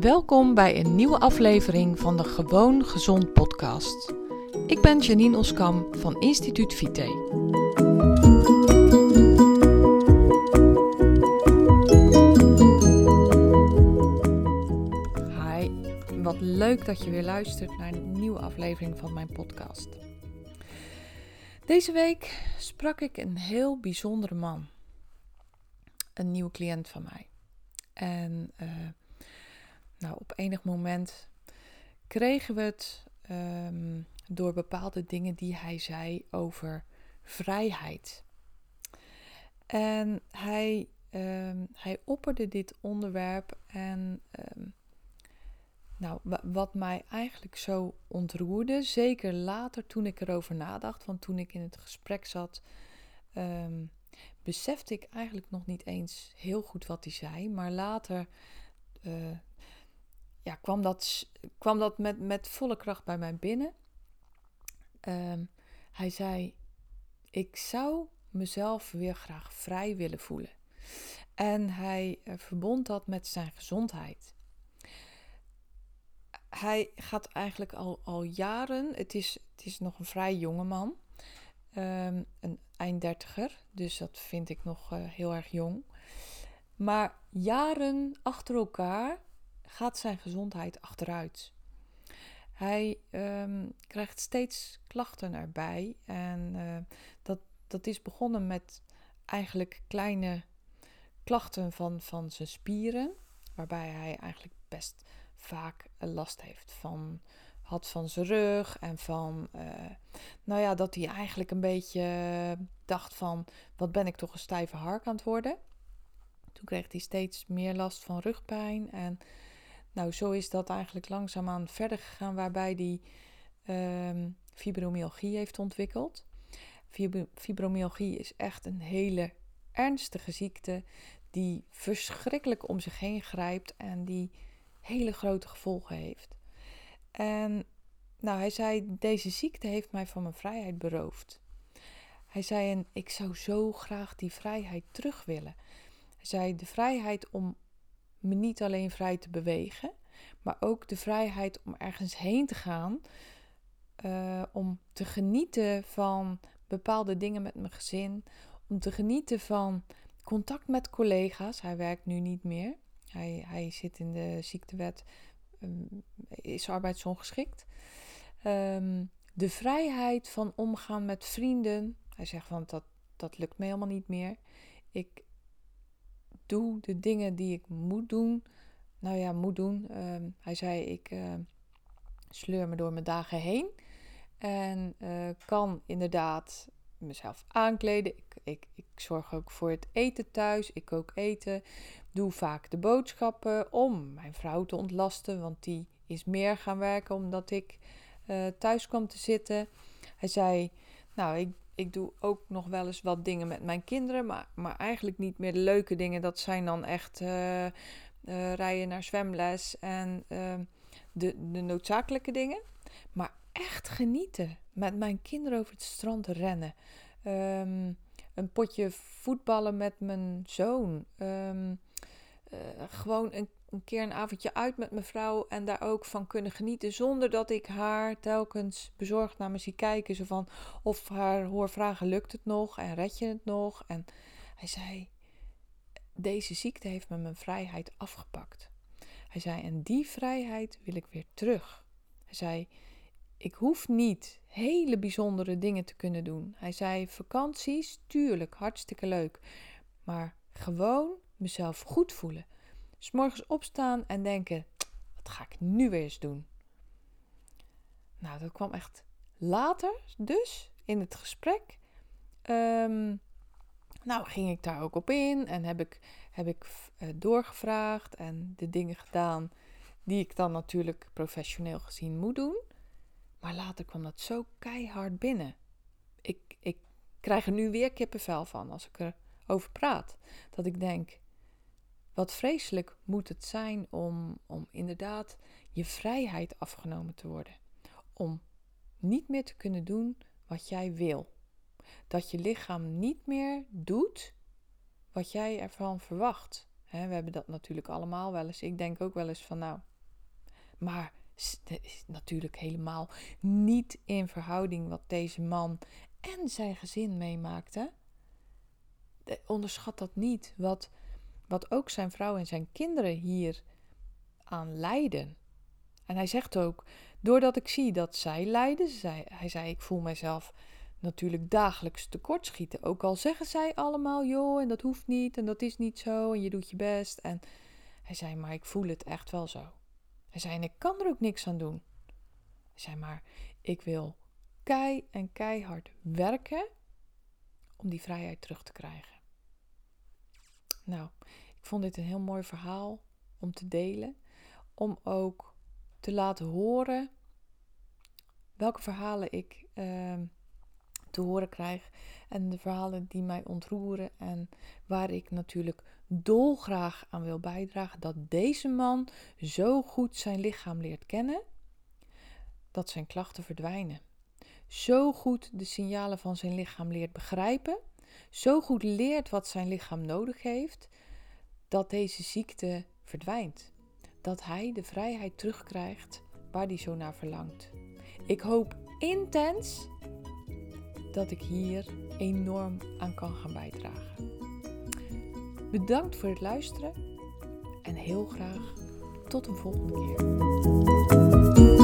Welkom bij een nieuwe aflevering van de Gewoon Gezond podcast. Ik ben Janine Oskam van Instituut Vite. Hi, wat leuk dat je weer luistert naar een nieuwe aflevering van mijn podcast. Deze week sprak ik een heel bijzondere man. Een nieuwe cliënt van mij. En uh, nou, op enig moment kregen we het um, door bepaalde dingen die hij zei over vrijheid. En hij, um, hij opperde dit onderwerp en um, nou, wat mij eigenlijk zo ontroerde, zeker later toen ik erover nadacht, want toen ik in het gesprek zat, besefte ik eigenlijk nog niet eens heel goed wat hij zei. Maar later uh, ja, kwam dat, kwam dat met, met volle kracht bij mij binnen. Um, hij zei: Ik zou mezelf weer graag vrij willen voelen. En hij uh, verbond dat met zijn gezondheid. Hij gaat eigenlijk al, al jaren, het is, het is nog een vrij jonge man, um, een einddertiger, dus dat vind ik nog uh, heel erg jong. Maar jaren achter elkaar gaat zijn gezondheid achteruit. Hij um, krijgt steeds klachten erbij. En uh, dat, dat is begonnen met eigenlijk kleine klachten van, van zijn spieren. Waarbij hij eigenlijk best vaak last heeft van. Had van zijn rug en van. Uh, nou ja, dat hij eigenlijk een beetje dacht van. Wat ben ik toch een stijve hark aan het worden. Toen kreeg hij steeds meer last van rugpijn. En nou, zo is dat eigenlijk langzaamaan verder gegaan, waarbij hij um, fibromyalgie heeft ontwikkeld. Fibromyalgie is echt een hele ernstige ziekte die verschrikkelijk om zich heen grijpt en die hele grote gevolgen heeft. En nou, hij zei: Deze ziekte heeft mij van mijn vrijheid beroofd. Hij zei: En ik zou zo graag die vrijheid terug willen. Hij zei: De vrijheid om me niet alleen vrij te bewegen, maar ook de vrijheid om ergens heen te gaan, uh, om te genieten van bepaalde dingen met mijn gezin, om te genieten van contact met collega's. Hij werkt nu niet meer. Hij, hij zit in de ziektewet, um, is arbeidsongeschikt. Um, de vrijheid van omgaan met vrienden. Hij zegt van dat, dat lukt me helemaal niet meer. Ik doe de dingen die ik moet doen. Nou ja, moet doen. Um, hij zei: Ik uh, sleur me door mijn dagen heen. En uh, kan inderdaad mezelf aankleden. Ik, ik, ik zorg ook voor het eten thuis. Ik kook eten. Doe vaak de boodschappen om mijn vrouw te ontlasten. Want die is meer gaan werken omdat ik uh, thuis kwam te zitten. Hij zei: Nou, ik ik doe ook nog wel eens wat dingen met mijn kinderen, maar, maar eigenlijk niet meer de leuke dingen. Dat zijn dan echt uh, rijden naar zwemles en uh, de, de noodzakelijke dingen. Maar echt genieten. Met mijn kinderen over het strand rennen. Um, een potje voetballen met mijn zoon. Um, gewoon een een keer een avondje uit met mijn vrouw en daar ook van kunnen genieten. Zonder dat ik haar telkens bezorgd naar me zie kijken. Zo van of haar hoor vragen: lukt het nog en red je het nog? En hij zei: Deze ziekte heeft me mijn vrijheid afgepakt. Hij zei: En die vrijheid wil ik weer terug. Hij zei: Ik hoef niet hele bijzondere dingen te kunnen doen. Hij zei: Vakanties, tuurlijk, hartstikke leuk. Maar gewoon mezelf goed voelen S morgens opstaan en denken: wat ga ik nu weer eens doen? Nou, dat kwam echt later, dus in het gesprek. Um, nou, ging ik daar ook op in en heb ik, heb ik uh, doorgevraagd en de dingen gedaan die ik dan natuurlijk professioneel gezien moet doen. Maar later kwam dat zo keihard binnen. Ik, ik krijg er nu weer kippenvel van als ik erover praat. Dat ik denk, wat vreselijk moet het zijn om, om inderdaad je vrijheid afgenomen te worden. Om niet meer te kunnen doen wat jij wil. Dat je lichaam niet meer doet wat jij ervan verwacht. we hebben dat natuurlijk allemaal wel eens. Ik denk ook wel eens van nou, maar is natuurlijk helemaal niet in verhouding wat deze man en zijn gezin meemaakte. Onderschat dat niet, wat, wat ook zijn vrouw en zijn kinderen hier aan lijden. En hij zegt ook, doordat ik zie dat zij lijden, zei, hij zei, ik voel mezelf natuurlijk dagelijks tekortschieten. Ook al zeggen zij allemaal, joh, en dat hoeft niet, en dat is niet zo, en je doet je best. En hij zei, maar ik voel het echt wel zo. Hij zei, en ik kan er ook niks aan doen. Hij zei, maar ik wil kei en keihard werken om die vrijheid terug te krijgen. Nou, ik vond dit een heel mooi verhaal om te delen. Om ook te laten horen welke verhalen ik uh, te horen krijg. En de verhalen die mij ontroeren. En waar ik natuurlijk dolgraag aan wil bijdragen. Dat deze man zo goed zijn lichaam leert kennen. Dat zijn klachten verdwijnen. Zo goed de signalen van zijn lichaam leert begrijpen. Zo goed leert wat zijn lichaam nodig heeft. Dat deze ziekte verdwijnt. Dat hij de vrijheid terugkrijgt waar hij zo naar verlangt. Ik hoop intens dat ik hier enorm aan kan gaan bijdragen. Bedankt voor het luisteren en heel graag tot een volgende keer.